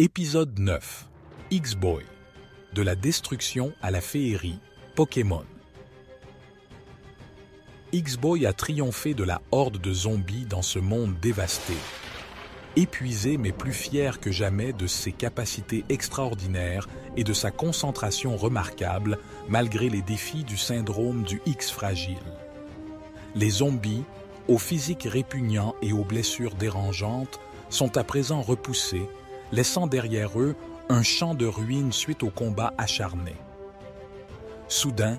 Épisode 9 X-Boy De la destruction à la féerie, Pokémon. X-Boy a triomphé de la horde de zombies dans ce monde dévasté. Épuisé mais plus fier que jamais de ses capacités extraordinaires et de sa concentration remarquable malgré les défis du syndrome du X fragile. Les zombies, au physique répugnant et aux blessures dérangeantes, sont à présent repoussés laissant derrière eux un champ de ruines suite au combat acharné. Soudain,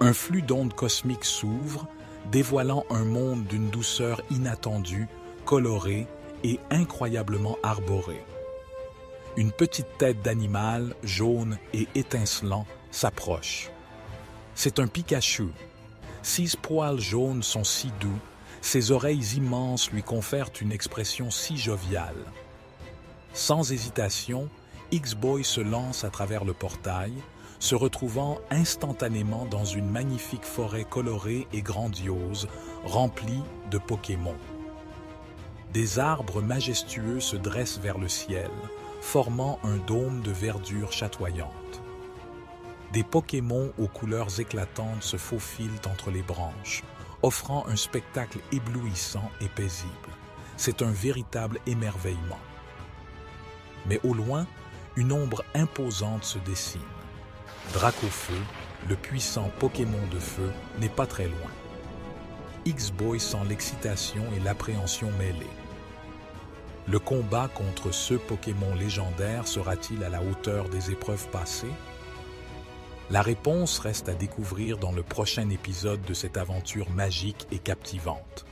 un flux d'ondes cosmiques s'ouvre, dévoilant un monde d'une douceur inattendue, colorée et incroyablement arborée. Une petite tête d'animal, jaune et étincelant, s'approche. C'est un Pikachu. Six poils jaunes sont si doux, ses oreilles immenses lui confèrent une expression si joviale. Sans hésitation, X-Boy se lance à travers le portail, se retrouvant instantanément dans une magnifique forêt colorée et grandiose, remplie de Pokémon. Des arbres majestueux se dressent vers le ciel, formant un dôme de verdure chatoyante. Des Pokémon aux couleurs éclatantes se faufilent entre les branches, offrant un spectacle éblouissant et paisible. C'est un véritable émerveillement mais au loin, une ombre imposante se dessine. Dracofeu, le puissant Pokémon de feu, n'est pas très loin. X-Boy sent l'excitation et l'appréhension mêlées. Le combat contre ce Pokémon légendaire sera-t-il à la hauteur des épreuves passées? La réponse reste à découvrir dans le prochain épisode de cette aventure magique et captivante.